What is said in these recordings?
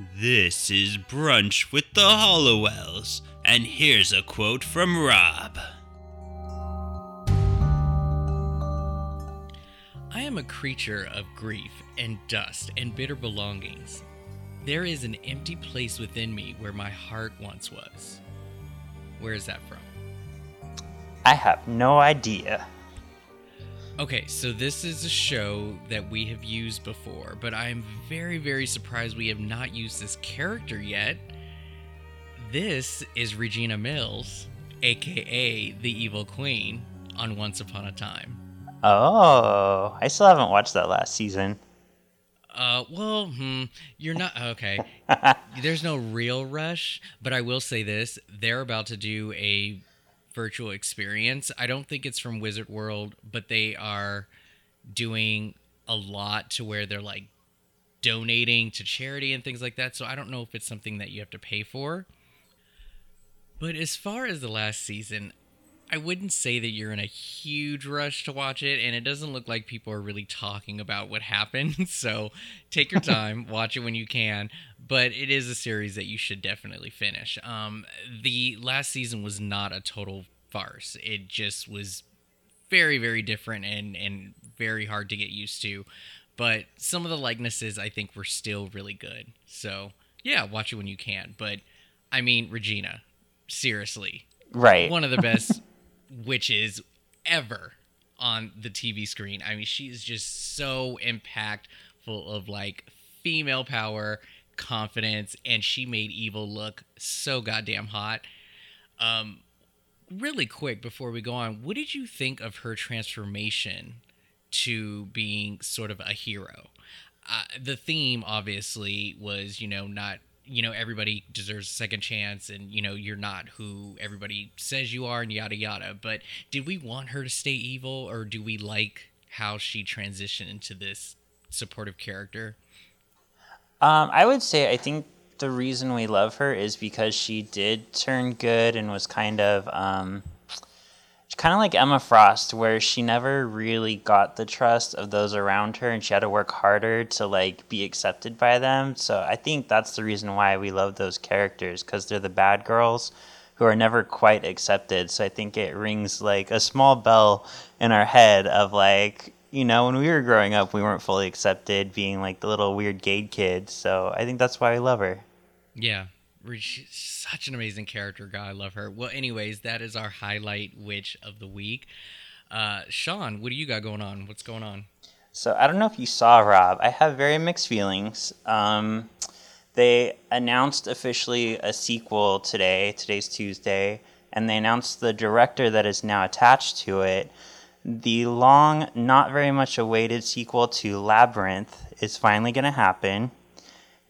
This is Brunch with the Halliwells, and here's a quote from Rob. I am a creature of grief and dust and bitter belongings. There is an empty place within me where my heart once was. Where is that from? I have no idea. Okay, so this is a show that we have used before, but I am very, very surprised we have not used this character yet. This is Regina Mills, aka the Evil Queen, on Once Upon a Time. Oh, I still haven't watched that last season. Uh, well, hmm, you're not okay. There's no real rush, but I will say this: they're about to do a virtual experience. I don't think it's from Wizard World, but they are doing a lot to where they're like donating to charity and things like that. So I don't know if it's something that you have to pay for. But as far as the last season, I wouldn't say that you're in a huge rush to watch it, and it doesn't look like people are really talking about what happened. So take your time, watch it when you can. But it is a series that you should definitely finish. Um, the last season was not a total farce. It just was very, very different and and very hard to get used to. But some of the likenesses I think were still really good. So yeah, watch it when you can. But I mean, Regina, seriously, Right. one of the best witches ever on the TV screen. I mean, she is just so impactful of like female power, confidence, and she made evil look so goddamn hot. Um, really quick before we go on, what did you think of her transformation to being sort of a hero? Uh, the theme obviously was, you know, not you know everybody deserves a second chance and you know you're not who everybody says you are and yada yada but did we want her to stay evil or do we like how she transitioned into this supportive character Um, I would say I think the reason we love her is because she did turn good and was kind of um, kind of like Emma Frost, where she never really got the trust of those around her, and she had to work harder to like be accepted by them. So I think that's the reason why we love those characters because they're the bad girls who are never quite accepted. So I think it rings like a small bell in our head of like you know, when we were growing up, we weren't fully accepted, being like the little weird gay kids. So I think that's why I love her. Yeah, she's such an amazing character. God, I love her. Well, anyways, that is our highlight witch of the week. Uh, Sean, what do you got going on? What's going on? So I don't know if you saw Rob. I have very mixed feelings. Um, they announced officially a sequel today. Today's Tuesday, and they announced the director that is now attached to it. The long, not very much awaited sequel to Labyrinth is finally going to happen.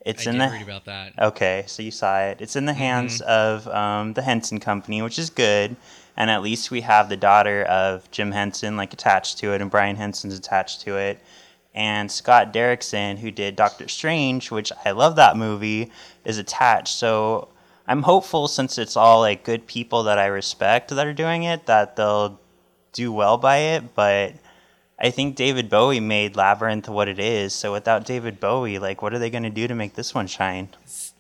It's I in the read about that. Okay, so you saw it. It's in the hands of um, the Henson Company, which is good. And at least we have the daughter of Jim Henson like attached to it, and Brian Henson's attached to it. And Scott Derrickson, who did Doctor Strange, which I love that movie, is attached. So I'm hopeful, since it's all like good people that I respect that are doing it, that they'll do well by it. But I think David Bowie made Labyrinth what it is. So without David Bowie, like, what are they going to do to make this one shine?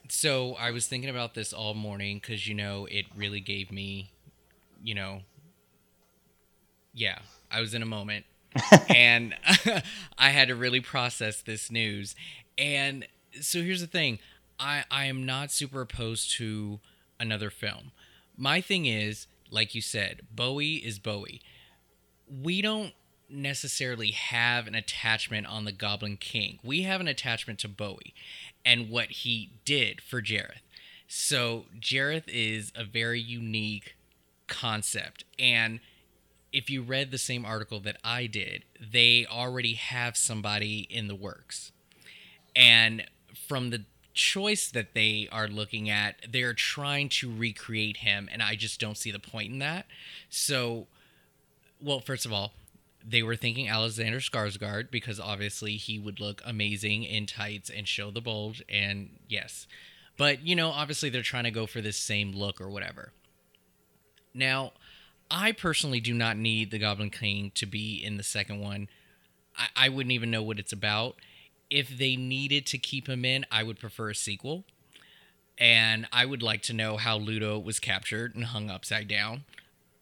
So I was thinking about this all morning because you know it really gave me, you know, yeah, I was in a moment, and I had to really process this news. And so here's the thing: I I am not super opposed to another film. My thing is, like you said, Bowie is Bowie. We don't necessarily have an attachment on the Goblin King. We have an attachment to Bowie and what he did for Jareth. So Jareth is a very unique concept and if you read the same article that I did, they already have somebody in the works. And from the choice that they are looking at, they're trying to recreate him, and I just don't see the point in that. So, well, first of all, they were thinking Alexander Skarsgård because obviously he would look amazing in tights and show the bulge, and yes. But, you know, obviously they're trying to go for this same look or whatever. Now, I personally do not need the Goblin King to be in the second one. I, I wouldn't even know what it's about. if they needed to keep him in, I would prefer a sequel. And I would like to know how Ludo was captured and hung upside down.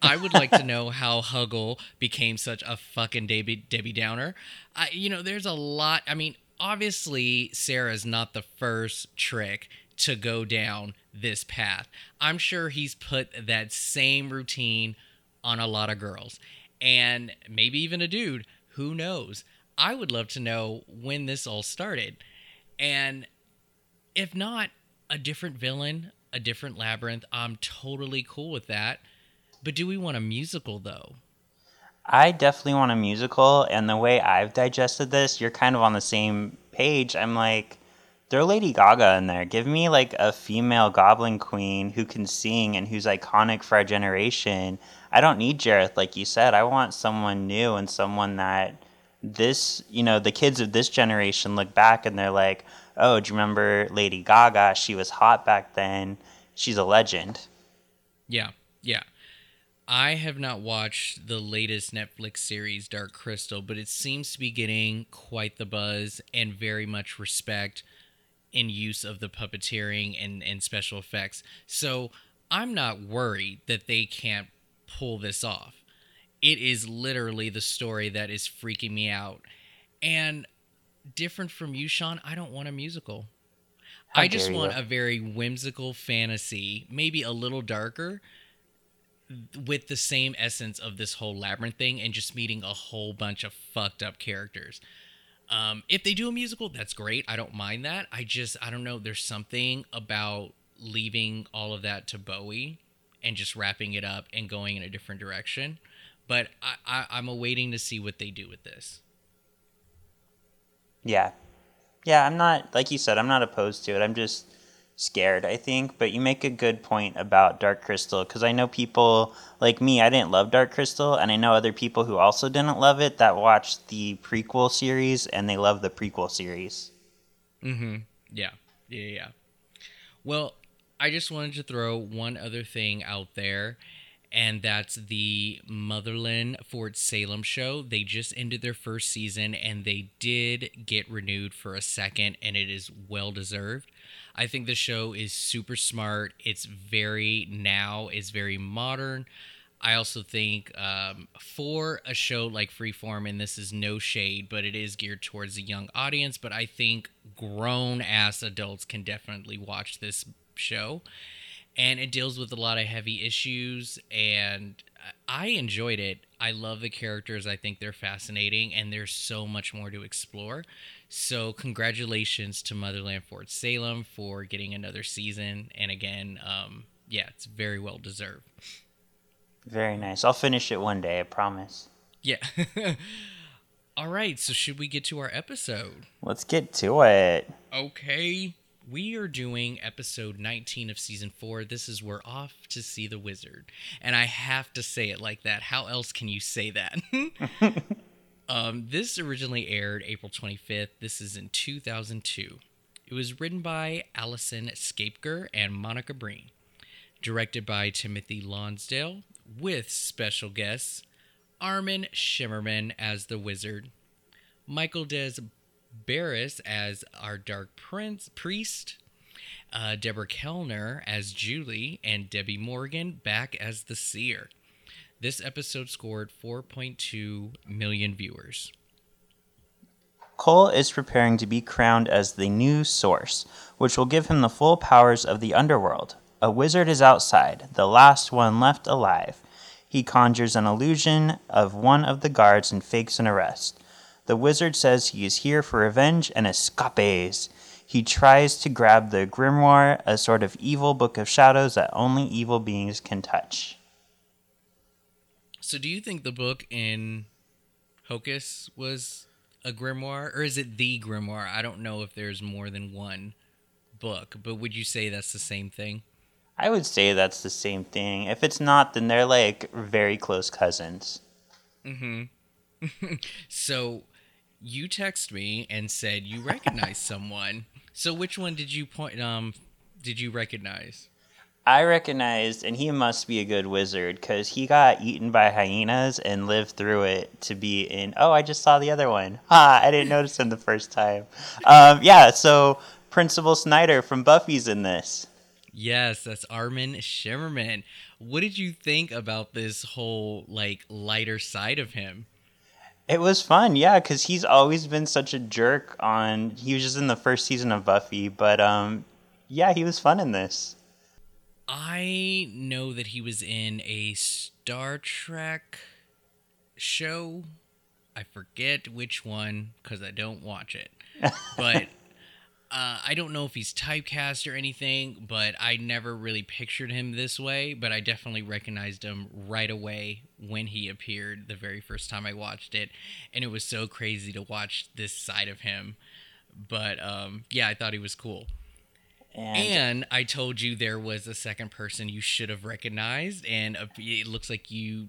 I would like to know how Hoggle became such a fucking Debbie, Debbie Downer. I, you know, there's a lot. I mean, obviously, Sarah's not the first trick to go down this path. I'm sure he's put that same routine on a lot of girls and maybe even a dude. Who knows? I would love to know when this all started. And if not, a different villain, a different labyrinth, I'm totally cool with that. But do we want a musical though? I definitely want a musical, and the way I've digested this, you're kind of on the same page. I'm like, throw Lady Gaga in there. Give me like a female Goblin Queen who can sing and who's iconic for our generation. I don't need Jareth, like you said. I want someone new and someone that this, you know, the kids of this generation look back and they're like, oh, do you remember Lady Gaga? She was hot back then. She's a legend. Yeah, yeah. I have not watched the latest Netflix series, Dark Crystal, but it seems to be getting quite the buzz and very much respect in use of the puppeteering and, and special effects. So I'm not worried that they can't pull this off. It is literally the story that is freaking me out. And different from you, Sean, I don't want a musical. How I just want you. a very whimsical fantasy, maybe a little darker, with the same essence of this whole labyrinth thing and just meeting a whole bunch of fucked up characters. Um, if they do a musical, that's great. I don't mind that. I just, I don't know. There's something about leaving all of that to Bowie and just wrapping it up and going in a different direction. But I, I, I'm awaiting to see what they do with this. Yeah. Yeah, I'm not, like you said, I'm not opposed to it. I'm just scared, I think. But you make a good point about Dark Crystal because I know people like me, I didn't love Dark Crystal, and I know other people who also didn't love it that watched the prequel series and they love the prequel series. Mm-hmm. Yeah. Yeah. Yeah. Well, I just wanted to throw one other thing out there, and that's the Motherland Fort Salem show. They just ended their first season, and they did get renewed for a second, and it is well deserved. I think the show is super smart. It's very now. It's very modern. I also think um, for a show like Freeform, and this is no shade, but it is geared towards a young audience. But I think grown ass adults can definitely watch this show. And it deals with a lot of heavy issues, and I enjoyed it. I love the characters. I think they're fascinating, and there's so much more to explore. So, congratulations to Motherland Fort Salem for getting another season. And again, um, yeah, it's very well deserved. Very nice. I'll finish it one day, I promise. Yeah. All right. So, should we get to our episode? Let's get to it. Okay. We are doing episode 19 of season 4. This is We're Off to See the Wizard. And I have to say it like that. How else can you say that? um, this originally aired April 25th. This is in 2002. It was written by Allison Schapker and Monica Breen. Directed by Timothy Lonsdale, with special guests Armin Shimerman as the wizard, Michael Des Barres as our Dark Prince priest, uh, Deborah Kellner as Julie, and Debbie Morgan back as the seer. This episode scored 4.2 million viewers. Cole is preparing to be crowned as the new source, which will give him the full powers of the underworld. A wizard is outside, the last one left alive. He conjures an illusion of one of the guards and fakes an arrest. The wizard says he is here for revenge and escapes. He tries to grab the grimoire, a sort of evil book of shadows that only evil beings can touch. So, do you think the book in Hocus was a grimoire, or is it the grimoire? I don't know if there's more than one book, but would you say that's the same thing? I would say that's the same thing. If it's not, then they're like very close cousins. Mm-hmm. so, you text me and said you recognize someone. So, which one did you point? Um, did you recognize? I recognized, and he must be a good wizard because he got eaten by hyenas and lived through it to be in. Oh, I just saw the other one. Ha! I didn't notice him the first time. Um, yeah, so Principal Snyder from Buffy's in this. Yes, that's Armin Shimerman. What did you think about this whole like lighter side of him? It was fun, yeah, because he's always been such a jerk on. He was just in the first season of Buffy, but um, yeah, he was fun in this. I know that he was in a Star Trek show. I forget which one because I don't watch it. But uh, I don't know if he's typecast or anything, but I never really pictured him this way. But I definitely recognized him right away when he appeared the very first time I watched it. And it was so crazy to watch this side of him. But um, yeah, I thought he was cool. And, And I told you there was a second person you should have recognized, and it looks like you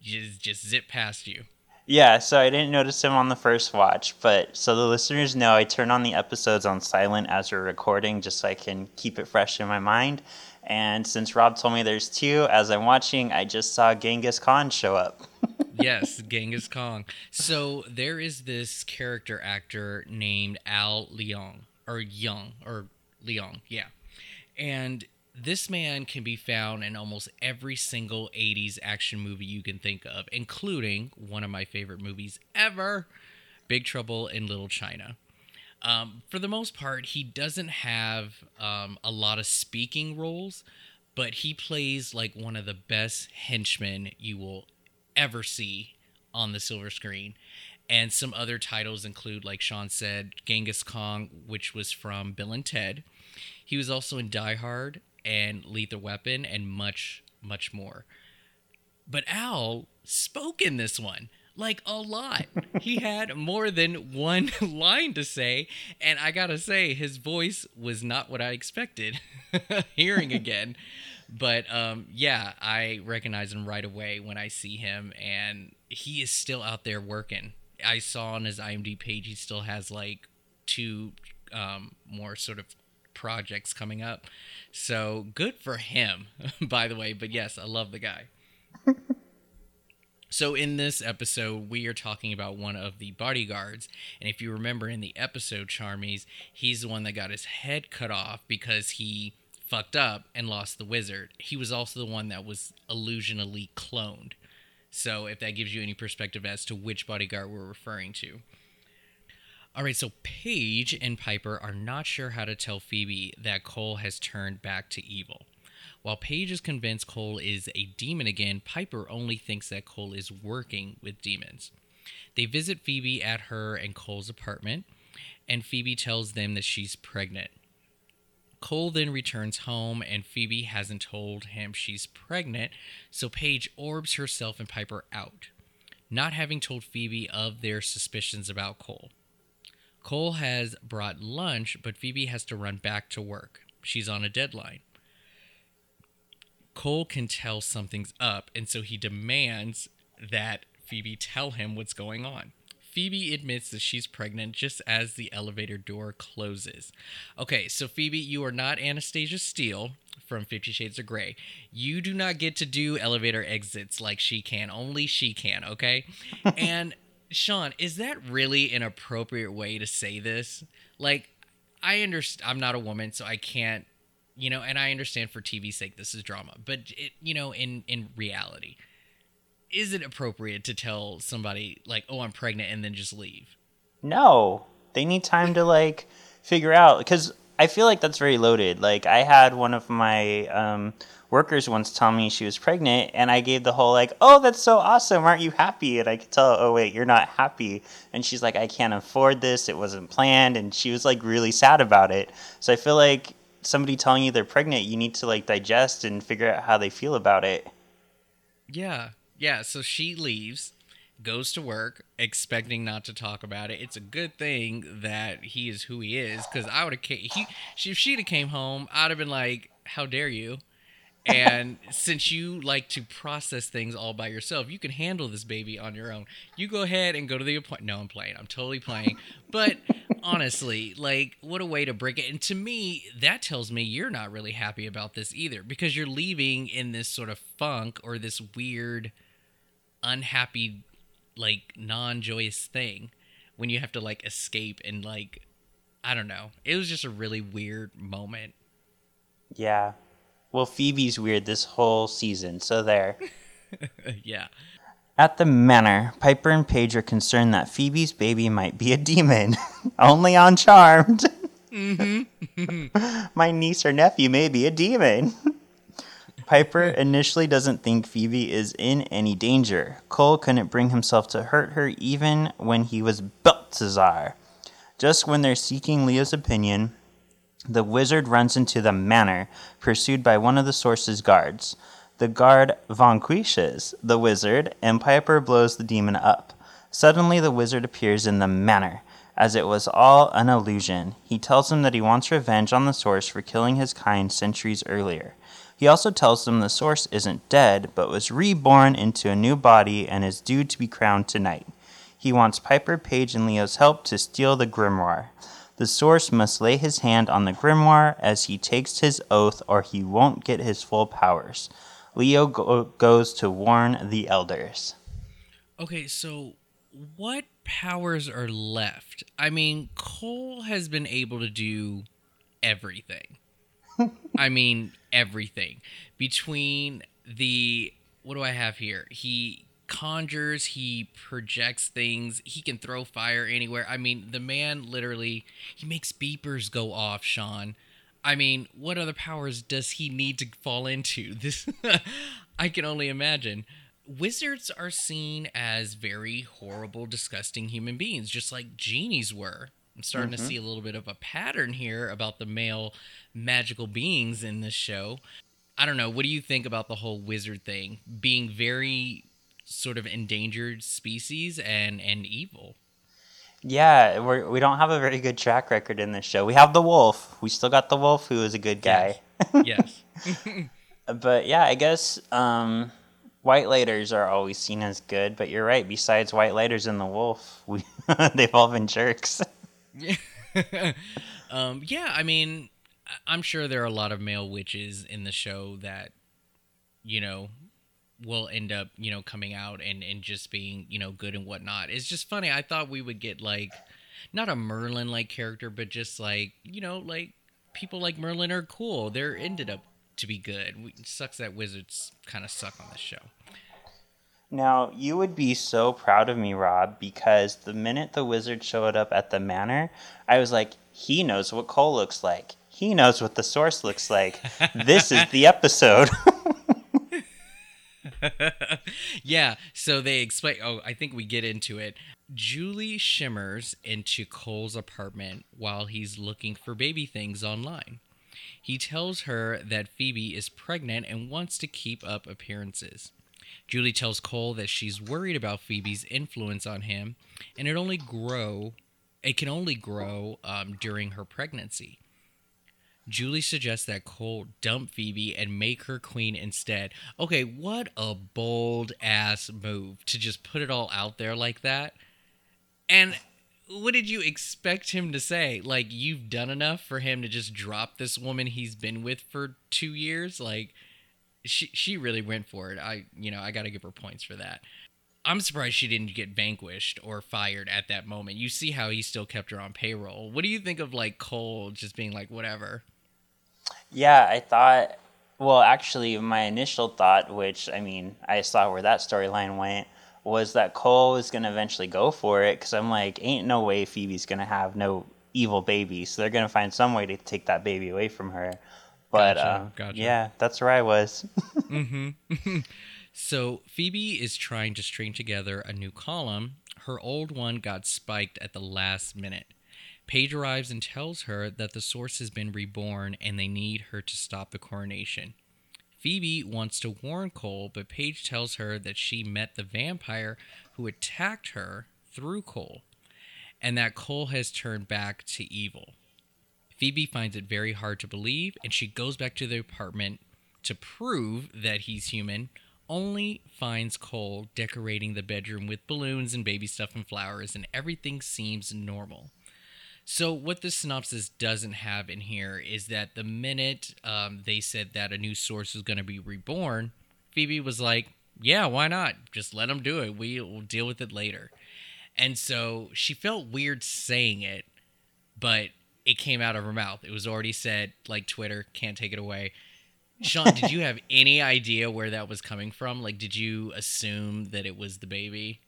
just just zip past you. Yeah, so I didn't notice him on the first watch, but so the listeners know, I turn on the episodes on silent as we're recording just so I can keep it fresh in my mind. And since Rob told me there's two, as I'm watching, I just saw Genghis Khan show up. yes, Genghis Khan. So there is this character actor named Al Leong or Young or Leong, yeah. And this man can be found in almost every single 80s action movie you can think of, including one of my favorite movies ever, Big Trouble in Little China. Um, for the most part, he doesn't have um, a lot of speaking roles, but he plays like one of the best henchmen you will ever see on the silver screen. And some other titles include, like Sean said, Genghis Khan, which was from Bill and Ted. He was also in Die Hard and Lethal Weapon and much, much more. But Al spoke in this one like a lot. he had more than one line to say, and I gotta say, his voice was not what I expected hearing again. But um, yeah, I recognize him right away when I see him, and he is still out there working. I saw on his IMDb page he still has like two um, more sort of projects coming up. So good for him, by the way. But yes, I love the guy. So in this episode, we are talking about one of the bodyguards, and if you remember in the episode, Charmies, he's the one that got his head cut off because he fucked up and lost the wizard. He was also the one that was illusionally cloned. So if that gives you any perspective as to which bodyguard we're referring to. All right, so Paige and Piper are not sure how to tell Phoebe that Cole has turned back to evil. While Paige is convinced Cole is a demon again, Piper only thinks that Cole is working with demons. They visit Phoebe at her and Cole's apartment, and Phoebe tells them that she's pregnant. Cole then returns home, and Phoebe hasn't told him she's pregnant, so Paige orbs herself and Piper out, not having told Phoebe of their suspicions about Cole. Cole has brought lunch, but Phoebe has to run back to work. She's on a deadline. Cole can tell something's up, and so he demands that Phoebe tell him what's going on. Phoebe admits that she's pregnant just as the elevator door closes. Okay, so Phoebe, you are not Anastasia Steele from Fifty Shades of Grey. You do not get to do elevator exits like she can. Only she can, okay? and Sean, is that really an appropriate way to say this? Like, I understand. I'm not a woman, so I can't, you know. And I understand for TV's sake, this is drama. But it, you know, in in reality, is it appropriate to tell somebody like, "Oh, I'm pregnant," and then just leave? No, they need time to like figure out because I feel like that's very loaded. Like I had one of my um, workers once tell me she was pregnant, and I gave the whole like, "Oh, that's so awesome! Aren't you happy?" And I could tell, "Oh wait, you're not happy." And she's like, "I can't afford this. It wasn't planned," and she was like really sad about it. So I feel like somebody telling you they're pregnant, you need to like digest and figure out how they feel about it. Yeah, yeah. So she leaves, goes to work, expecting not to talk about it. It's a good thing that he is who he is, because I would have he she, if she'd have came home, I'd have been like, "How dare you!" And since you like to process things all by yourself, you can handle this baby on your own. You go ahead and go to the appointment. No, I'm playing. I'm totally playing. But Honestly, like what a way to break it. And to me, that tells me you're not really happy about this either because you're leaving in this sort of funk or this weird unhappy like non-joyous thing when you have to like escape and like I don't know. It was just a really weird moment. Yeah. Well, Phoebe's weird this whole season, so there. yeah. At the manor, Piper and Paige are concerned that Phoebe's baby might be a demon, only on Charmed. Mm-hmm. My niece or nephew may be a demon. Piper initially doesn't think Phoebe is in any danger. Cole couldn't bring himself to hurt her even when he was Belthazor. Just when they're seeking Leo's opinion, the wizard runs into the manor, pursued by one of the source's guards. The guard vanquishes the wizard, and Piper blows the demon up. Suddenly, the wizard appears in the manor, as it was all an illusion. He tells him that he wants revenge on the source for killing his kind centuries earlier. He also tells them the source isn't dead, but was reborn into a new body and is due to be crowned tonight. He wants Piper, Paige, and Leo's help to steal the grimoire. The source must lay his hand on the grimoire as he takes his oath, or he won't get his full powers. Leo go- goes to warn the elders. Okay, so what powers are left? I mean, Cole has been able to do everything. I mean, everything. Between the. What do I have here? He conjures, he projects things, he can throw fire anywhere. I mean, the man literally. He makes beepers go off, Sean. I mean, what other powers does he need to fall into? This. I can only imagine. Wizards are seen as very horrible, disgusting human beings, just like genies were. I'm starting mm-hmm. to see a little bit of a pattern here about the male magical beings in this show. I don't know. What do you think about the whole wizard thing being very sort of endangered species and and evil? Yeah, we're, we don't have a very good track record in this show. We have the wolf. We still got the wolf, who is a good guy. Yes. yes. but yeah, I guess um, white lighters are always seen as good. But you're right. Besides white lighters and the wolf, we they've all been jerks. Yeah. um, yeah. I mean, I'm sure there are a lot of male witches in the show that, you know, will end up, you know, coming out and, and just being, you know, good and whatnot. It's just funny. I thought we would get like, not a Merlin like character, but just like, you know, like people like Merlin are cool. They're ended up to be good. It sucks that wizards kind of suck on this show. Now, you would be so proud of me, Rob, because the minute the wizard showed up at the manor, I was like, he knows what Cole looks like. He knows what the source looks like. this is the episode. yeah, so they explain. Oh, I think we get into it. Julie shimmers into Cole's apartment while he's looking for baby things online. He tells her that Phoebe is pregnant and wants to keep up appearances. Julie tells Cole that she's worried about Phoebe's influence on him, and it only grow. It can only grow um, during her pregnancy. Julie suggests that Cole dump Phoebe and make her queen instead. Okay, what a bold ass move to just put it all out there like that. And what did you expect him to say? Like, you've done enough for him to just drop this woman he's been with for two years? Like, she she really went for it. I you know I got to give her points for that. I'm surprised she didn't get vanquished or fired at that moment. You see how he still kept her on payroll. What do you think of like Cole just being like whatever? Yeah, I thought. Well, actually, my initial thought, which I mean, I saw where that storyline went, was that Cole was gonna eventually go for it because I'm like, ain't no way Phoebe's gonna have no evil baby, so they're gonna find some way to take that baby away from her. But gotcha, uh, gotcha. yeah, that's where I was. mm-hmm. so Phoebe is trying to string together a new column. Her old one got spiked at the last minute. Paige arrives and tells her that the source has been reborn and they need her to stop the coronation. Phoebe wants to warn Cole, but Paige tells her that she met the vampire who attacked her through Cole, and that Cole has turned back to evil. Phoebe finds it very hard to believe, and she goes back to the apartment to prove that he's human, only finds Cole decorating the bedroom with balloons and baby stuff and flowers, and everything seems normal. So, what the synopsis doesn't have in here is that the minute um, they said that a new source was going to be reborn, Phoebe was like, Yeah, why not? Just let them do it. We will deal with it later. And so she felt weird saying it, but it came out of her mouth. It was already said, like Twitter, can't take it away. Sean, did you have any idea where that was coming from? Like, did you assume that it was the baby?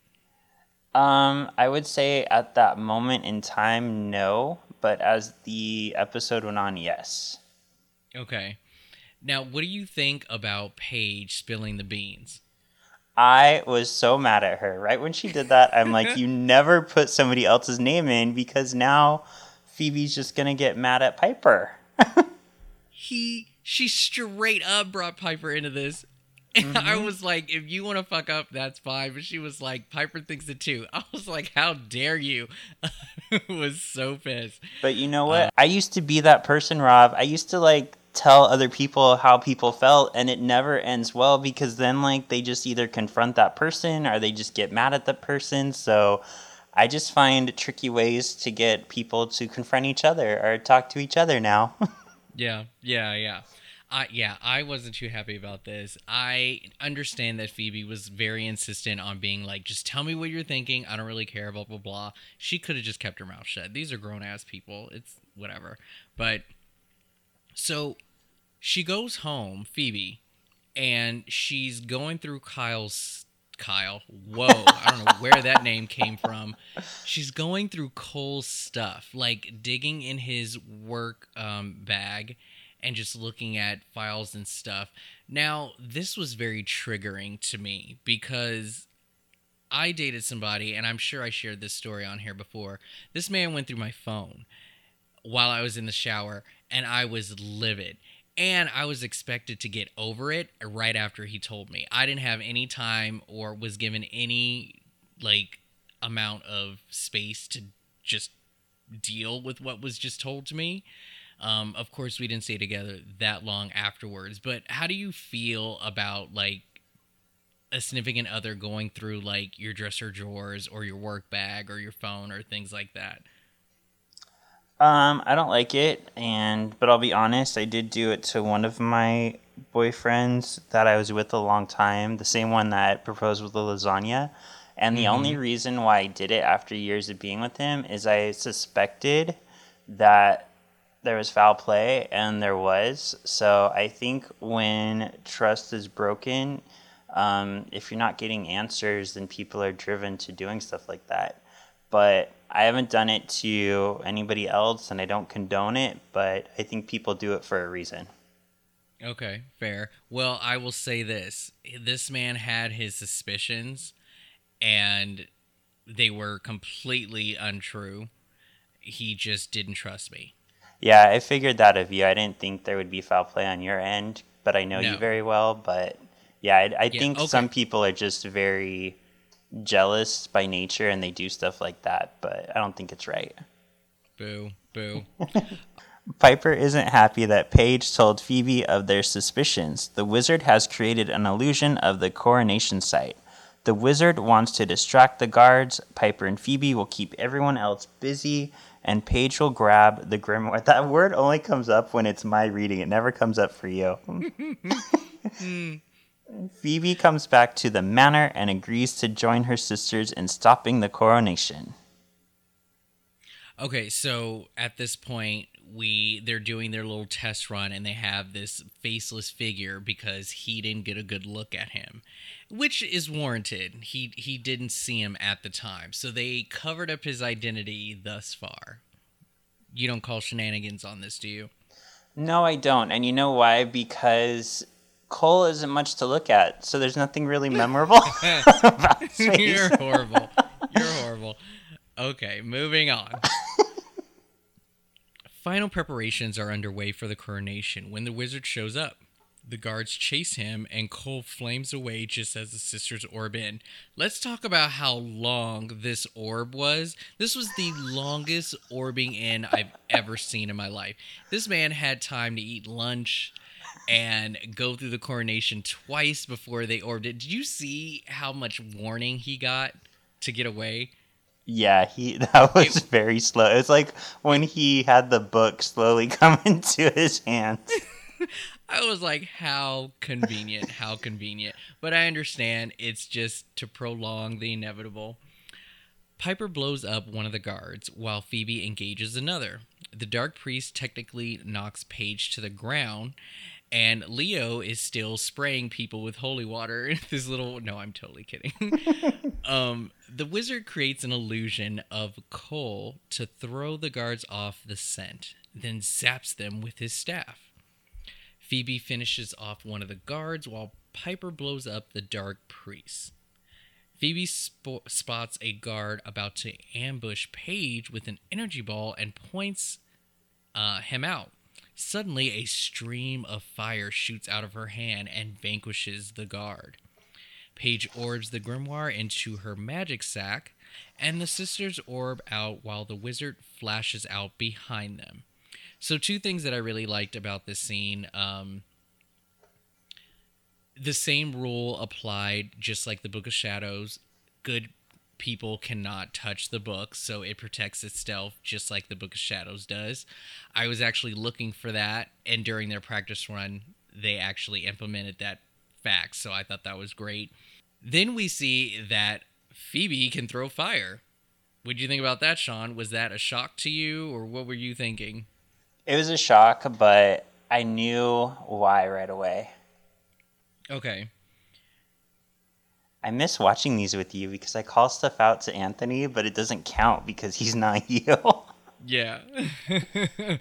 Um, I would say at that moment in time, no. But as the episode went on, yes. Okay. Now, what do you think about Paige spilling the beans? I was so mad at her. Right when she did that, I'm like, you never put somebody else's name in because now Phoebe's just gonna get mad at Piper. he she straight up brought Piper into this. And mm-hmm. I was like, if you want to fuck up, that's fine. But she was like, Piper thinks it too. I was like, how dare you? was so pissed. But you know what? Um, I used to be that person, Rob. I used to like tell other people how people felt and it never ends well because then like they just either confront that person or they just get mad at the person so i just find tricky ways to get people to confront each other or talk to each other now yeah yeah yeah yeah, I wasn't too happy about this. I understand that Phoebe was very insistent on being like, just tell me what you're thinking. I don't really care, blah, blah, blah. She could have just kept her mouth shut. These are grown ass people. It's whatever. But so she goes home, Phoebe, and she's going through Kyle's Kyle. Whoa, I don't know where that name came from. She's going through Cole's stuff, like digging in his work um, bag and just looking at files and stuff. Now, this was very triggering to me because I dated somebody, and I'm sure I shared this story on here before. This man went through my phone while I was in the shower, and I was livid. And I was expected to get over it right after he told me. I didn't have any time or was given any like amount of space to just deal with what was just told to me. Um, of course, we didn't stay together that long afterwards. But how do you feel about like a significant other going through like your dresser drawers or your work bag or your phone or things like that? Um, I don't like it, and but I'll be honest, I did do it to one of my boyfriends that I was with a long time, the same one that proposed with the lasagna. And the mm-hmm. only reason why I did it after years of being with him is I suspected that there was foul play, and there was. So I think when trust is broken, um, if you're not getting answers, then people are driven to doing stuff like that. But I haven't done it to anybody else and I don't condone it, but I think people do it for a reason. Okay, fair. Well, I will say this this man had his suspicions and they were completely untrue. He just didn't trust me. Yeah, I figured that of you. I didn't think there would be foul play on your end, but I know no. you very well. But yeah, I, I yeah, think okay. some people are just very jealous by nature and they do stuff like that, but I don't think it's right. Boo, boo. Piper isn't happy that Paige told Phoebe of their suspicions. The wizard has created an illusion of the coronation site. The wizard wants to distract the guards. Piper and Phoebe will keep everyone else busy, and Paige will grab the grimoire. That word only comes up when it's my reading, it never comes up for you. Phoebe comes back to the manor and agrees to join her sisters in stopping the coronation. Okay, so at this point, we they're doing their little test run and they have this faceless figure because he didn't get a good look at him, which is warranted. He he didn't see him at the time, so they covered up his identity thus far. You don't call shenanigans on this, do you? No, I don't. And you know why? Because Cole isn't much to look at, so there's nothing really memorable about space. You're horrible. You're horrible. Okay, moving on. Final preparations are underway for the coronation when the wizard shows up. The guards chase him, and Cole flames away just as the sisters orb in. Let's talk about how long this orb was. This was the longest orbing in I've ever seen in my life. This man had time to eat lunch, and go through the coronation twice before they orbed it. Did you see how much warning he got to get away? Yeah, he that was very slow. It's like when he had the book slowly come into his hands. I was like, how convenient, how convenient. But I understand it's just to prolong the inevitable. Piper blows up one of the guards while Phoebe engages another. The Dark Priest technically knocks Paige to the ground, and Leo is still spraying people with holy water. this little no, I'm totally kidding. um, the wizard creates an illusion of Cole to throw the guards off the scent, then zaps them with his staff. Phoebe finishes off one of the guards while Piper blows up the Dark Priest. Phoebe sp- spots a guard about to ambush Paige with an energy ball and points uh, him out. Suddenly, a stream of fire shoots out of her hand and vanquishes the guard. Paige orbs the grimoire into her magic sack, and the sisters orb out while the wizard flashes out behind them. So, two things that I really liked about this scene. Um, the same rule applied just like the Book of Shadows. Good people cannot touch the book, so it protects itself just like the Book of Shadows does. I was actually looking for that, and during their practice run, they actually implemented that fact, so I thought that was great. Then we see that Phoebe can throw fire. What do you think about that, Sean? Was that a shock to you, or what were you thinking? It was a shock, but I knew why right away. Okay. I miss watching these with you because I call stuff out to Anthony, but it doesn't count because he's not you. Yeah.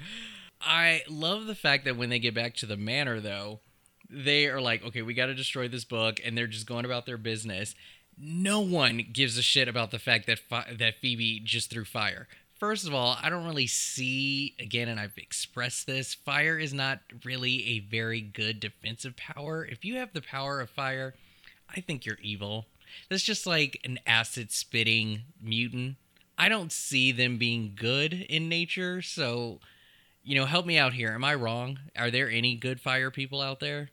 I love the fact that when they get back to the manor, though, they are like, okay, we got to destroy this book, and they're just going about their business. No one gives a shit about the fact that fi- that Phoebe just threw fire. First of all, I don't really see again, and I've expressed this. Fire is not really a very good defensive power. If you have the power of fire, I think you're evil. That's just like an acid spitting mutant. I don't see them being good in nature, so you know, help me out here. Am I wrong? Are there any good fire people out there?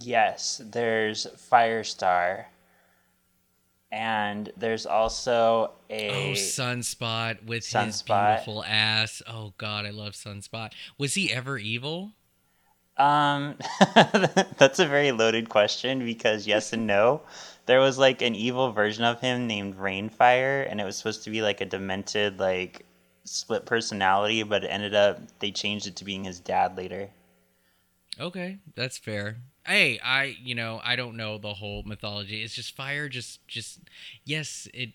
yes, there's Firestar. And there's also a Oh, Sunspot with his beautiful ass. Oh God, I love Sunspot. Was he ever evil? Um, that's a very loaded question because yes and no. There was like an evil version of him named Reignfire, and it was supposed to be like a demented, like split personality, but it ended up they changed it to being his dad later. Okay, that's fair. Hey, I you know I don't know the whole mythology. It's just fire. Just just yes, it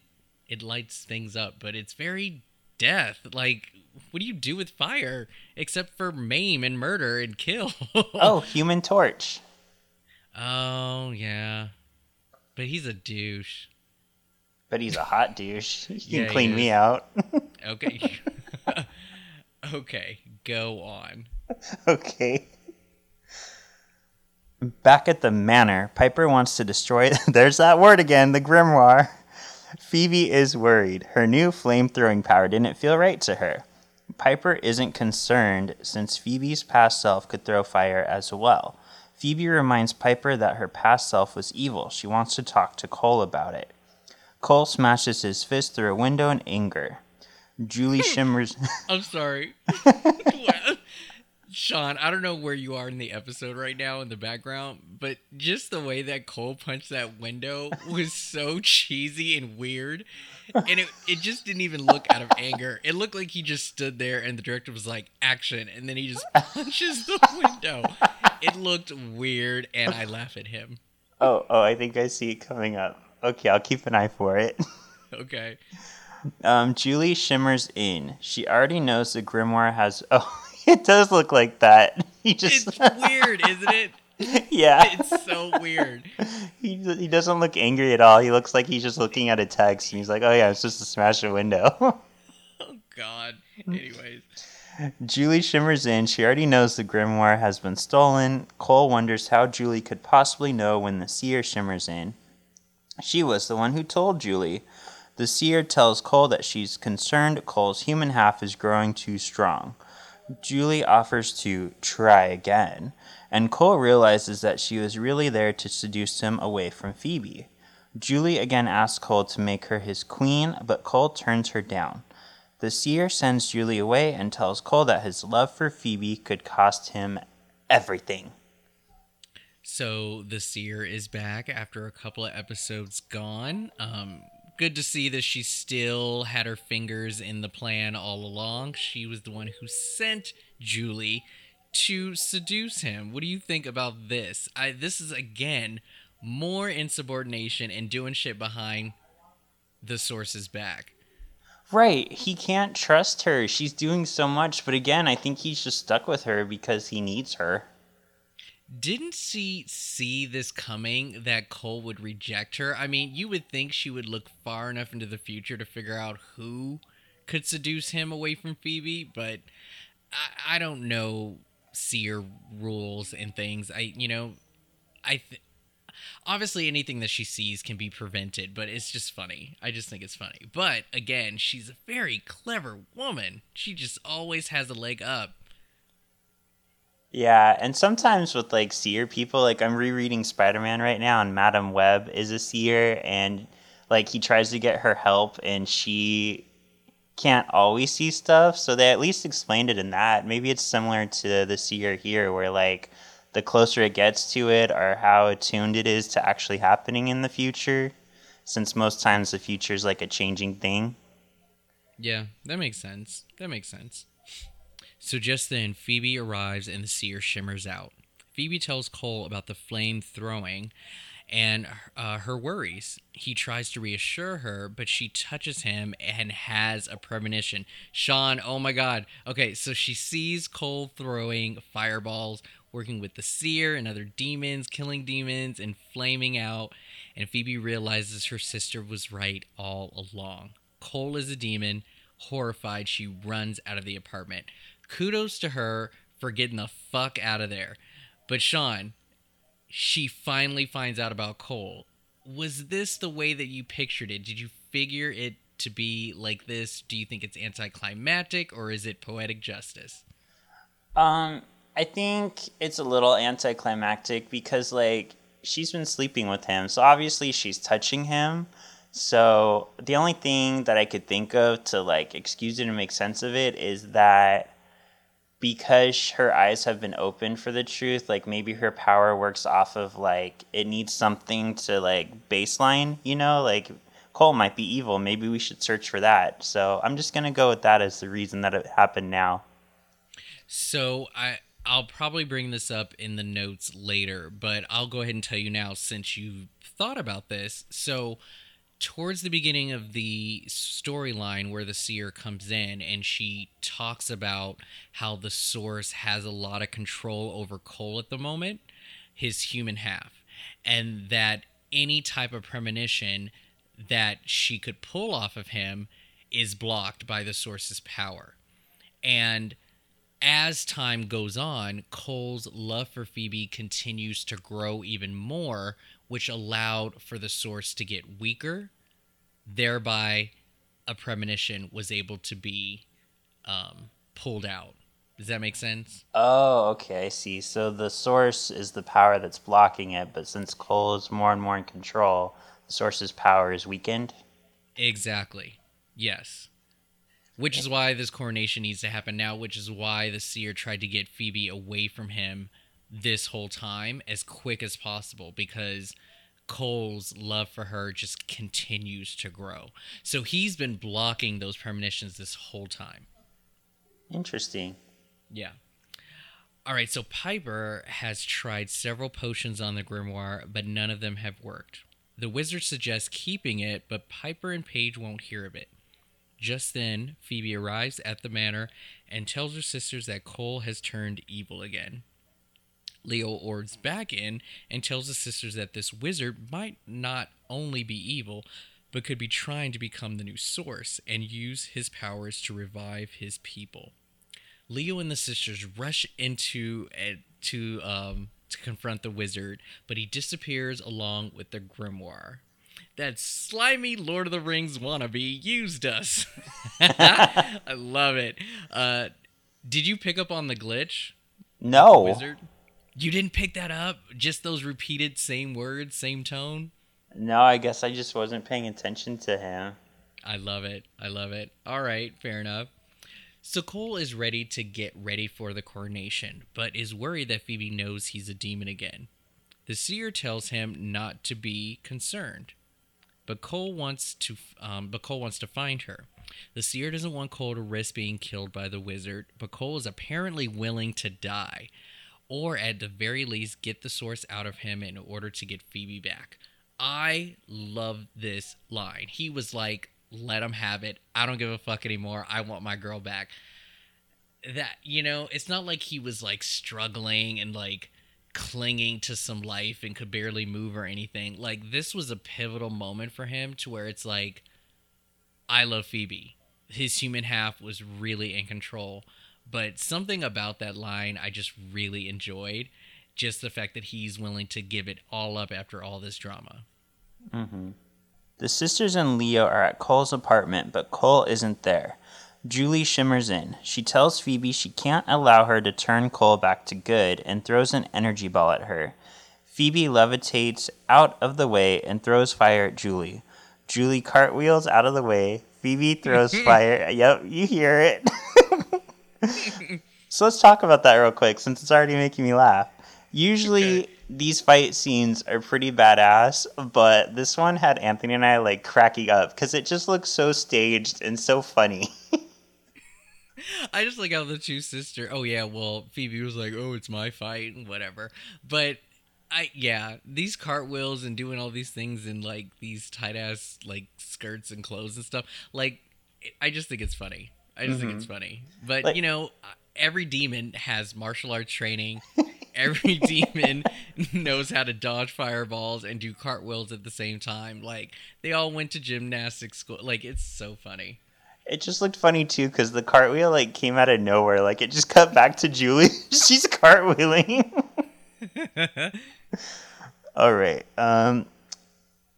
it lights things up, but it's very death. Like, what do you do with fire except for maim and murder and kill? Oh, Human Torch. oh yeah, but he's a douche. But he's a hot douche. He can Yeah, clean me out. Okay, okay, go on. okay. Back at the manor, Piper wants to destroy. There's that word again, the grimoire. Phoebe is worried. Her new flame throwing power didn't feel right to her. Piper isn't concerned since Phoebe's past self could throw fire as well. Phoebe reminds Piper that her past self was evil. She wants to talk to Cole about it. Cole smashes his fist through a window in anger. Julie shimmers. I'm sorry. Sean, I don't know where you are in the episode right now in the background, but just the way that Cole punched that window was so cheesy and weird. And it, it just didn't even look out of anger. It looked like he just stood there and the director was like, action. And then he just punches the window. It looked weird and I laugh at him. oh, oh, I think I see it coming up. Okay, I'll keep an eye for it. Okay. Um, Julie shimmers in. She already knows the grimoire has. Oh, it does look like that. He just. It's weird, isn't it? yeah. It's so weird. He, he doesn't look angry at all. He looks like he's just looking at a text and he's like, oh yeah, it's just to smash a window. Oh, God. Anyways. Julie shimmers in. She already knows the grimoire has been stolen. Cole wonders how Julie could possibly know when the seer shimmers in. She was the one who told Julie. The seer tells Cole that she's concerned Cole's human half is growing too strong. Julie offers to try again, and Cole realizes that she was really there to seduce him away from Phoebe. Julie again asks Cole to make her his queen, but Cole turns her down. The seer sends Julie away and tells Cole that his love for Phoebe could cost him everything. So the seer is back after a couple of episodes gone. Um, good to see that she still had her fingers in the plan all along. She was the one who sent Julie to seduce him. What do you think about this? I this is again more insubordination and doing shit behind the source's back. Right. He can't trust her. She's doing so much, but again, I think he's just stuck with her because he needs her. Didn't she see this coming that Cole would reject her? I mean, you would think she would look far enough into the future to figure out who could seduce him away from Phoebe, but I, I don't know seer rules and things. I, you know, I th- obviously anything that she sees can be prevented, but it's just funny. I just think it's funny. But again, she's a very clever woman. She just always has a leg up. Yeah, and sometimes with like seer people, like I'm rereading Spider Man right now, and Madam Web is a seer, and like he tries to get her help, and she can't always see stuff. So they at least explained it in that. Maybe it's similar to the seer here, where like the closer it gets to it, or how attuned it is to actually happening in the future, since most times the future is like a changing thing. Yeah, that makes sense. That makes sense. So just then, Phoebe arrives and the seer shimmers out. Phoebe tells Cole about the flame throwing and uh, her worries. He tries to reassure her, but she touches him and has a premonition. Shawn, oh my god. Okay, so she sees Cole throwing fireballs, working with the seer and other demons, killing demons, and flaming out. And Phoebe realizes her sister was right all along. Cole is a demon. Horrified, she runs out of the apartment kudos to her for getting the fuck out of there. But Shawn, she finally finds out about Cole. Was this the way that you pictured it? Did you figure it to be like this? Do you think it's anticlimactic or is it poetic justice? Um, I think it's a little anticlimactic because like she's been sleeping with him, so obviously she's touching him. So the only thing that I could think of to like excuse it and make sense of it is that because her eyes have been open for the truth like maybe her power works off of like it needs something to like baseline you know? Like cole might be evil. Maybe we should search for that. So i'm just gonna go with that as the reason that it happened now. So i i'll probably bring this up in the notes later but i'll go ahead and tell you now since you've thought about this. So towards the beginning of the storyline where the seer comes in and she talks about how the source has a lot of control over Cole at the moment, his human half, and that any type of premonition that she could pull off of him is blocked by the source's power. And as time goes on, Cole's love for Phoebe continues to grow even more, which allowed for the source to get weaker, thereby a premonition was able to be um, pulled out. Does that make sense? Oh, okay, I see. So the source is the power that's blocking it, but since Cole is more and more in control, the source's power is weakened? Exactly. Yes. Which is why this coronation needs to happen now, which is why the seer tried to get Phoebe away from him this whole time as quick as possible because Cole's love for her just continues to grow. So he's been blocking those premonitions this whole time. Interesting. Yeah. All right, so Piper has tried several potions on the grimoire, but none of them have worked. The wizard suggests keeping it, but Piper and Paige won't hear of it. Just then, Phoebe arrives at the manor and tells her sisters that Cole has turned evil again. Leo orbs back in and tells the sisters that this wizard might not only be evil, but could be trying to become the new source and use his powers to revive his people. Leo and the sisters rush into uh, to um, to confront the wizard, but he disappears along with the grimoire. That slimy Lord of the Rings wannabe used us. I love it. Uh, did you pick up on the glitch? No. Wizard? You didn't pick that up? Just those repeated same words, same tone? No, I guess I just wasn't paying attention to him. I love it. I love it. All right, fair enough. So Cole is ready to get ready for the coronation, but is worried that Phoebe knows he's a demon again. The seer tells him not to be concerned, but Cole wants to. Um, but Cole wants to find her. The seer doesn't want Cole to risk being killed by the wizard, but Cole is apparently willing to die, or at the very least get the source out of him in order to get Phoebe back. I love this line. He was like, let him have it. I don't give a fuck anymore. I want my girl back. That, you know, it's not like he was like struggling and like clinging to some life and could barely move or anything. Like, this was a pivotal moment for him to where it's like, I love Phoebe. His human half was really in control. But something about that line I just really enjoyed. Just the fact that he's willing to give it all up after all this drama. Mm-hmm. The sisters and Leo are at Cole's apartment, but Cole isn't there. Julie shimmers in. She tells Phoebe she can't allow her to turn Cole back to good and throws an energy ball at her. Phoebe levitates out of the way and throws fire at Julie. Julie cartwheels out of the way. Phoebe throws fire. Yep, you hear it. so let's talk about that real quick since it's already making me laugh. Usually okay. these fight scenes are pretty badass, but this one had Anthony and I like cracking up because it just looks so staged and so funny. I just like how the two sister. Oh yeah, well Phoebe was like, "Oh, it's my fight," and whatever. But I yeah, these cartwheels and doing all these things in like these tight ass like skirts and clothes and stuff. Like, I just think it's funny. I just mm-hmm. think it's mm-hmm. funny. But like, you know, every demon has martial arts training. every demon knows how to dodge fireballs and do cartwheels at the same time. Like they all went to gymnastics school. Like it's so funny. It just looked funny too because the cartwheel like came out of nowhere. Like it just cut back to Julie. She's cartwheeling. all right. Um,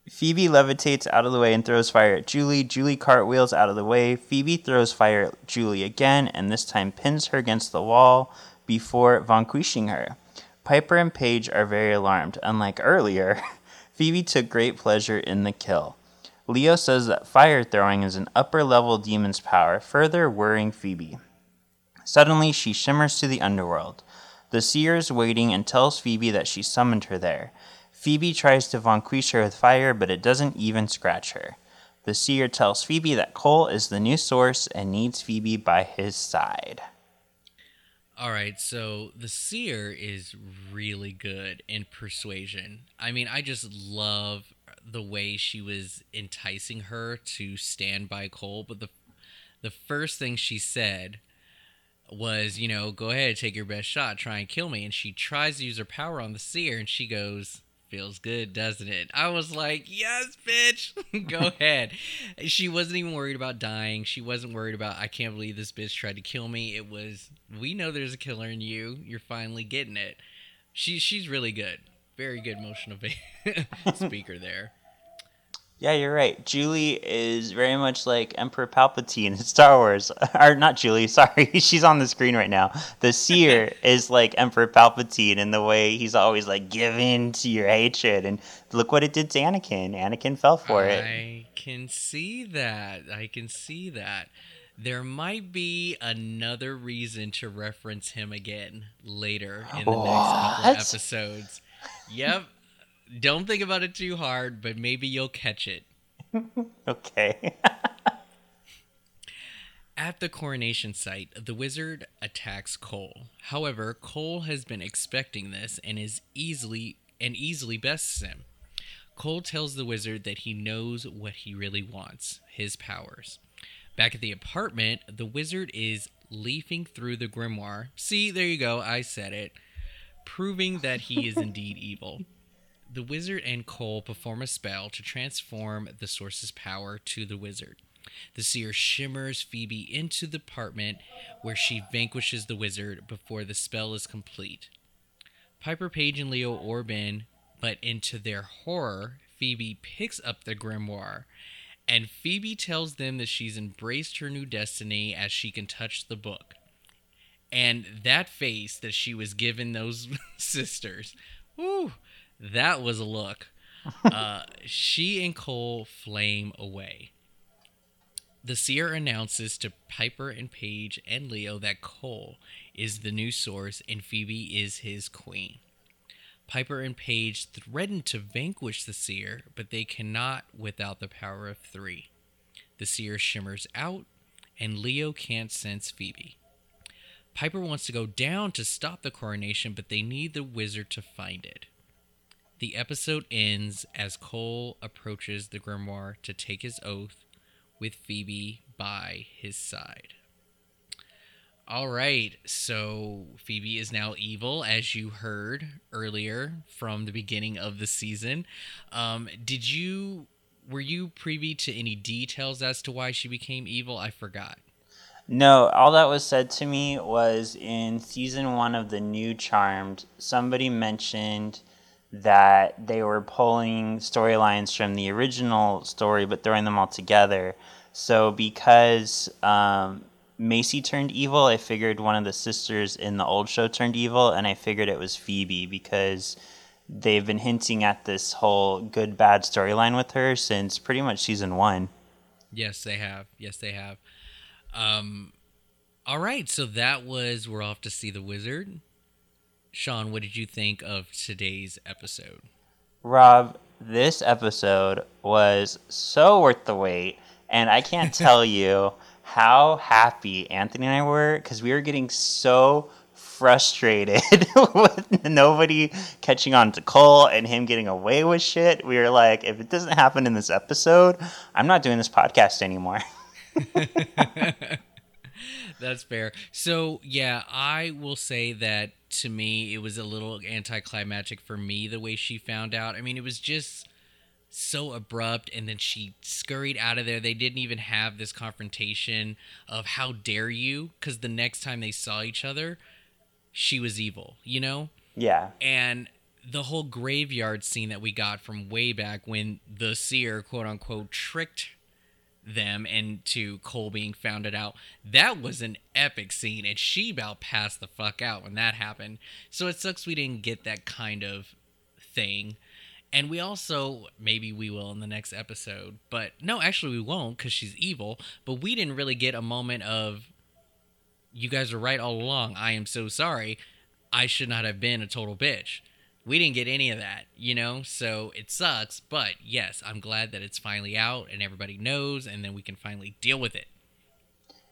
Phoebe levitates out of the way and throws fire at Julie. Julie cartwheels out of the way. Phoebe throws fire at Julie again and this time pins her against the wall before vanquishing her. Piper and Paige are very alarmed. Unlike earlier, Phoebe took great pleasure in the kill. Leo says that fire throwing is an upper level demon's power, further worrying Phoebe. Suddenly, she shimmers to the underworld. The seer is waiting and tells Phoebe that she summoned her there. Phoebe tries to vanquish her with fire, but it doesn't even scratch her. The seer tells Phoebe that Cole is the new source and needs Phoebe by his side. All right, so the seer is really good in persuasion. I mean, I just love the way she was enticing her to stand by Cole, but the the first thing she said was, you know, go ahead, take your best shot, try and kill me. And she tries to use her power on the seer, and she goes, feels good, doesn't it? I was like, yes, bitch, go ahead. She wasn't even worried about dying. She wasn't worried about, I can't believe this bitch tried to kill me. It was, we know there's a killer in you. You're finally getting it. She, she's really good. Very good motional speaker there. Yeah, you're right. Julie is very much like Emperor Palpatine in Star Wars. Or not Julie, sorry. She's on the screen right now. The seer is like Emperor Palpatine in the way he's always like give in to your hatred and look what it did to Anakin. Anakin fell for it. I can see that. I can see that. There might be another reason to reference him again later in the what? next couple episodes. Yep, don't think about it too hard, but maybe you'll catch it. okay. At the coronation site, the wizard attacks Cole. However, Cole has been expecting this and is easily and easily bests him. Cole tells the wizard that he knows what he really wants, his powers. Back at the apartment, the wizard is leafing through the grimoire. See, there you go, I said it, proving that he is indeed evil. The wizard and Cole perform a spell to transform the source's power to the wizard. The seer shimmers Phoebe into the apartment where she vanquishes the wizard before the spell is complete. Piper Paige and Leo Orbin, but into their horror, Phoebe picks up the grimoire, and Phoebe tells them that she's embraced her new destiny as she can touch the book. And that face that she was given those sisters, whoo, that was a look. uh, she and Cole flame away. The seer announces to Piper and Paige and Leo that Cole is the new source and Phoebe is his queen. Piper and Paige threaten to vanquish the seer, but they cannot without the power of three. The seer shimmers out, and Leo can't sense Phoebe. Piper wants to go down to stop the coronation, but they need the wizard to find it. The episode ends as Cole approaches the grimoire to take his oath with Phoebe by his side. All right, so Phoebe is now evil, as you heard earlier from the beginning of the season. Um, did you were you privy to any details as to why she became evil? I forgot. No, all that was said to me was in season one of the new Charmed, somebody mentioned that they were pulling storylines from the original story but throwing them all together. So because um, Macy turned evil, I figured one of the sisters in the old show turned evil, and I figured it was Phoebe because they've been hinting at this whole good bad storyline with her since pretty much season one. Yes, they have. Yes, they have. Um, all right, so that was we're off to see the wizard. Shawn, what did you think of today's episode? Rob, this episode was so worth the wait, and I can't tell you how happy Anthony and I were because we were getting so frustrated with nobody catching on to Cole and him getting away with shit. We were like, if it doesn't happen in this episode, I'm not doing this podcast anymore. That's fair. So, yeah, I will say that to me, it was a little anticlimactic for me the way she found out. I mean, it was just so abrupt and then she scurried out of there they didn't even have this confrontation of how dare you because the next time they saw each other she was evil you know yeah and the whole graveyard scene that we got from way back when the seer quote unquote tricked them into Cole being founded out. That was an epic scene, and she about passed the fuck out when that happened. So it sucks we didn't get that kind of thing. And we also, maybe we will in the next episode, but no, actually we won't because she's evil. But we didn't really get a moment of, you guys are right all along. I am so sorry. I should not have been a total bitch. We didn't get any of that, you know? So it sucks. But yes, I'm glad that it's finally out and everybody knows, and then we can finally deal with it.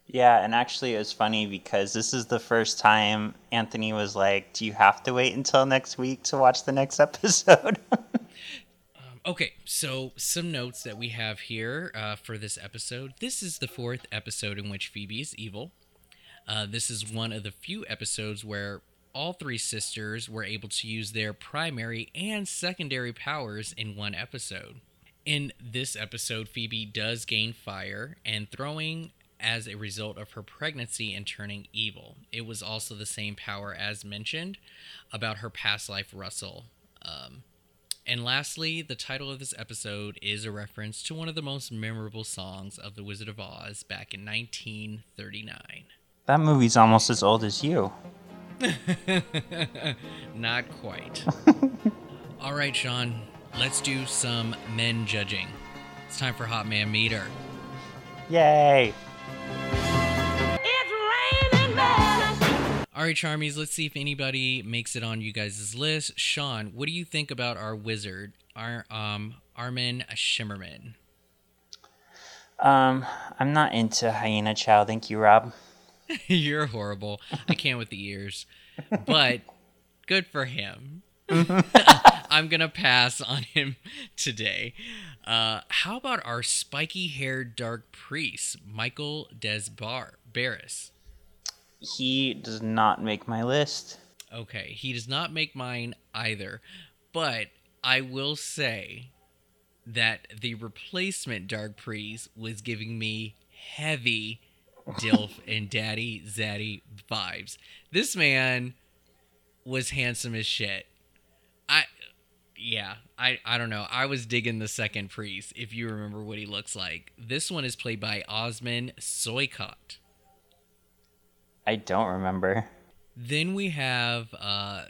Yeah, and actually, it was funny because this is the first time Anthony was like, Do you have to wait until next week to watch the next episode? Okay, so some notes that we have here uh, for this episode. This is the fourth episode in which Phoebe is evil. Uh, this is one of the few episodes where all three sisters were able to use their primary and secondary powers in one episode. In this episode, Phoebe does gain fire and throwing as a result of her pregnancy and turning evil. It was also the same power as mentioned about her past life, Russell. Um, and lastly, the title of this episode is a reference to one of the most memorable songs of The Wizard of Oz back in 1939. That movie's almost as old as you. Not quite. All right, Shawn, let's do some men judging. It's time for Hot Man Meter. Yay! All right, Charmies, let's see if anybody makes it on you guys' list. Shawn, what do you think about our wizard, our um Armin Shimerman? Um, I'm not into Hyena Chow. Thank you, Rob. You're horrible. I can't with the ears, but good for him. I'm gonna pass on him today. Uh, how about our spiky-haired dark priest, Michael Desbar Barres? He does not make my list. Okay, he does not make mine either, but I will say that the replacement Dark Priest was giving me heavy Dilf and Daddy Zaddy vibes. This man was handsome as shit. I yeah, I I don't know. I was digging the second priest if you remember what he looks like. This one is played by Osman Soykut. I don't remember. Then we have uh,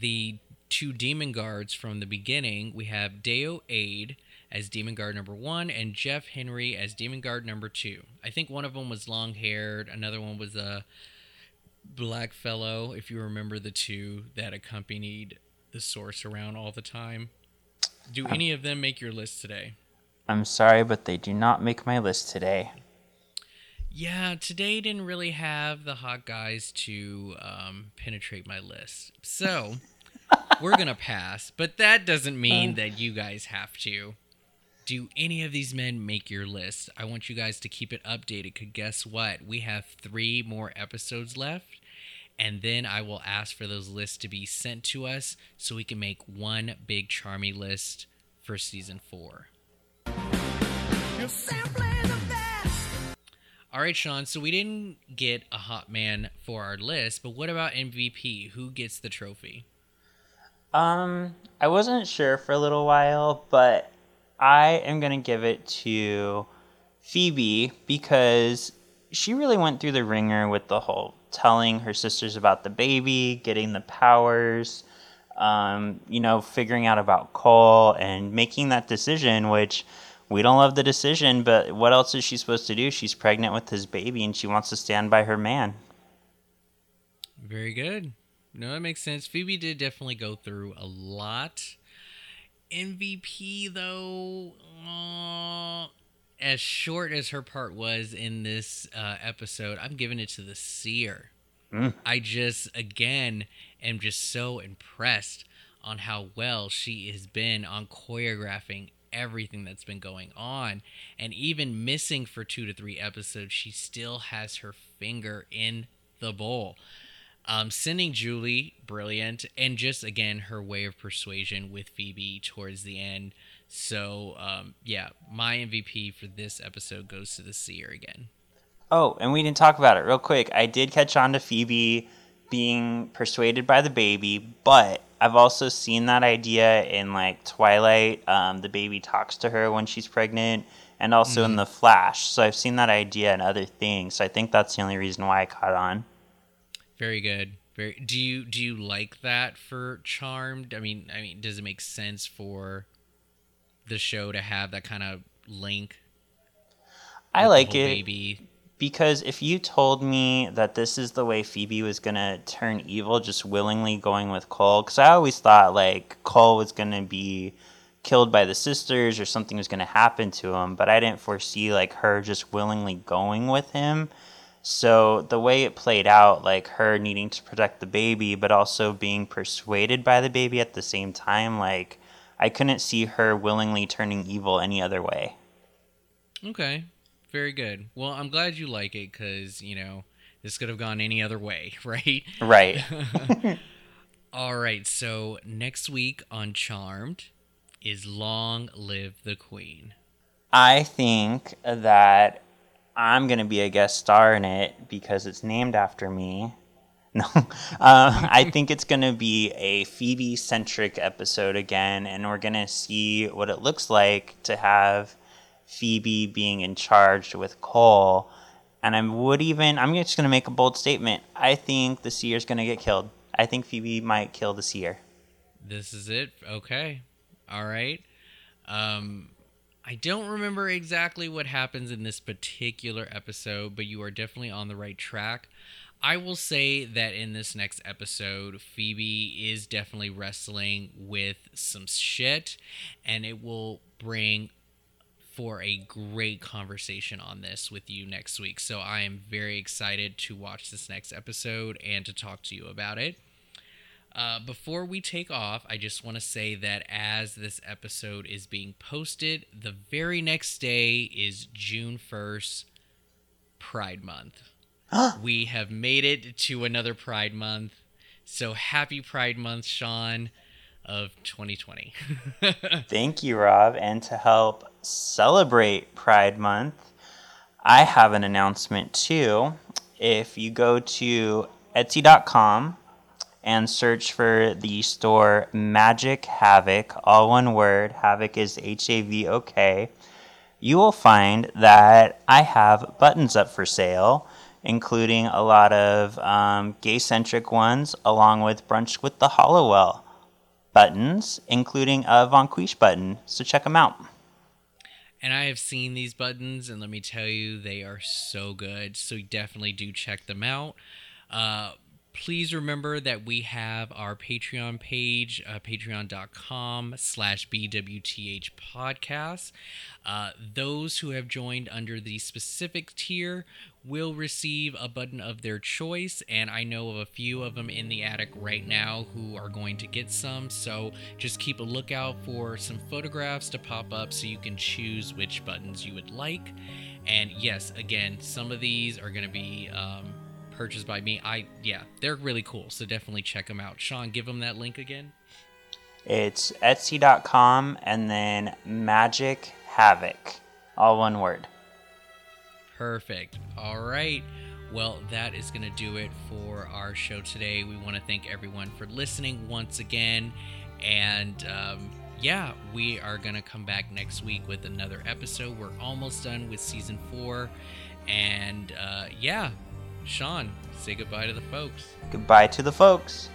the two demon guards from the beginning. We have Deo Aid as demon guard number one and Jeff Henry as demon guard number two. I think one of them was long haired, another one was a black fellow, if you remember the two that accompanied the source around all the time. Do any of them make your list today? I'm sorry, but they do not make my list today. Yeah, today didn't really have the hot guys to um, penetrate my list. So we're going to pass, but that doesn't mean that you guys have to. Do any of these men make your list? I want you guys to keep it updated because guess what? We have three more episodes left, and then I will ask for those lists to be sent to us so we can make one big Charmy list for season four. All right, Shawn. So we didn't get a hot man for our list, but what about MVP? Who gets the trophy? Um, I wasn't sure for a little while, but I am gonna give it to Phoebe because she really went through the ringer with the whole telling her sisters about the baby, getting the powers, um, you know, figuring out about Cole and making that decision, which we don't love the decision, but what else is she supposed to do? She's pregnant with his baby and she wants to stand by her man. Very good. No, that makes sense. Phoebe did definitely go through a lot. MVP, though, uh, as short as her part was in this uh, episode, I'm giving it to the seer. Mm. I just, again, am just so impressed on how well she has been on choreographing everything that's been going on. And even missing for two to three episodes, she still has her finger in the bowl. Um, sending Julie, brilliant, and just again her way of persuasion with Phoebe towards the end. So um, yeah, my MVP for this episode goes to the seer again. Oh, and we didn't talk about it real quick. I did catch on to Phoebe being persuaded by the baby, but I've also seen that idea in like Twilight. Um, the baby talks to her when she's pregnant, and also in The Flash. So I've seen that idea in other things. So I think that's the only reason why I caught on. Very good. Very. Do you do you like that for Charmed? I mean, I mean, does it make sense for the show to have that kind of link? I like it Baby. because if you told me that this is the way Phoebe was gonna turn evil, just willingly going with Cole, because I always thought like Cole was gonna be killed by the sisters or something was gonna happen to him, but I didn't foresee like her just willingly going with him. So the way it played out, like her needing to protect the baby, but also being persuaded by the baby at the same time, like I couldn't see her willingly turning evil any other way. Okay. Very good. Well, I'm glad you like it because you know this could have gone any other way, right? Right. All right. So next week on Charmed is Long Live the Queen. I think that I'm going to be a guest star in it because it's named after me. No, uh, I think it's going to be a Phoebe centric episode again, and we're going to see what it looks like to have Phoebe being in charge with Cole. And I would even, I'm just going to make a bold statement. I think the seer's going to get killed. I think Phoebe might kill the seer. This is it. Okay. All right. Um, I don't remember exactly what happens in this particular episode, but you are definitely on the right track. I will say that in this next episode, Phoebe is definitely wrestling with some shit, and it will bring for a great conversation on this with you next week. So I am very excited to watch this next episode and to talk to you about it. Uh, before we take off, I just want to say that as this episode is being posted, the very next day is June 1st, Pride Month. we have made it to another Pride Month. So happy Pride Month, Shawn, of 2020. Thank you, Rob. And to help celebrate Pride Month, I have an announcement too. If you go to Etsy.com and search for the store Magic Havok, all one word, Havok is H A V O K, you will find that I have buttons up for sale, including a lot of um, gay centric ones, along with Brunch with the Halliwell. buttons, including a Von button. So check them out. And I have seen these buttons, and let me tell you, they are so good. So definitely do check them out. Uh, please remember that we have our patreon page uh, patreon.com slash bwth podcast. Uh, those who have joined under the specific tier will receive a button of their choice and i know of a few of them in the attic right now who are going to get some so just keep a lookout for some photographs to pop up so you can choose which buttons you would like. And yes again some of these are going to be um, purchased by me. I yeah, they're really cool. So definitely check them out. Shawn, give them that link again. It's Etsy.com and then Magic Havok, all one word. Perfect. All right. Well, that is going to do it for our show today. We want to thank everyone for listening once again. And um, yeah, we are going to come back next week with another episode. We're almost done with season four. And uh, yeah, Shawn, say goodbye to the folks. Goodbye to the folks.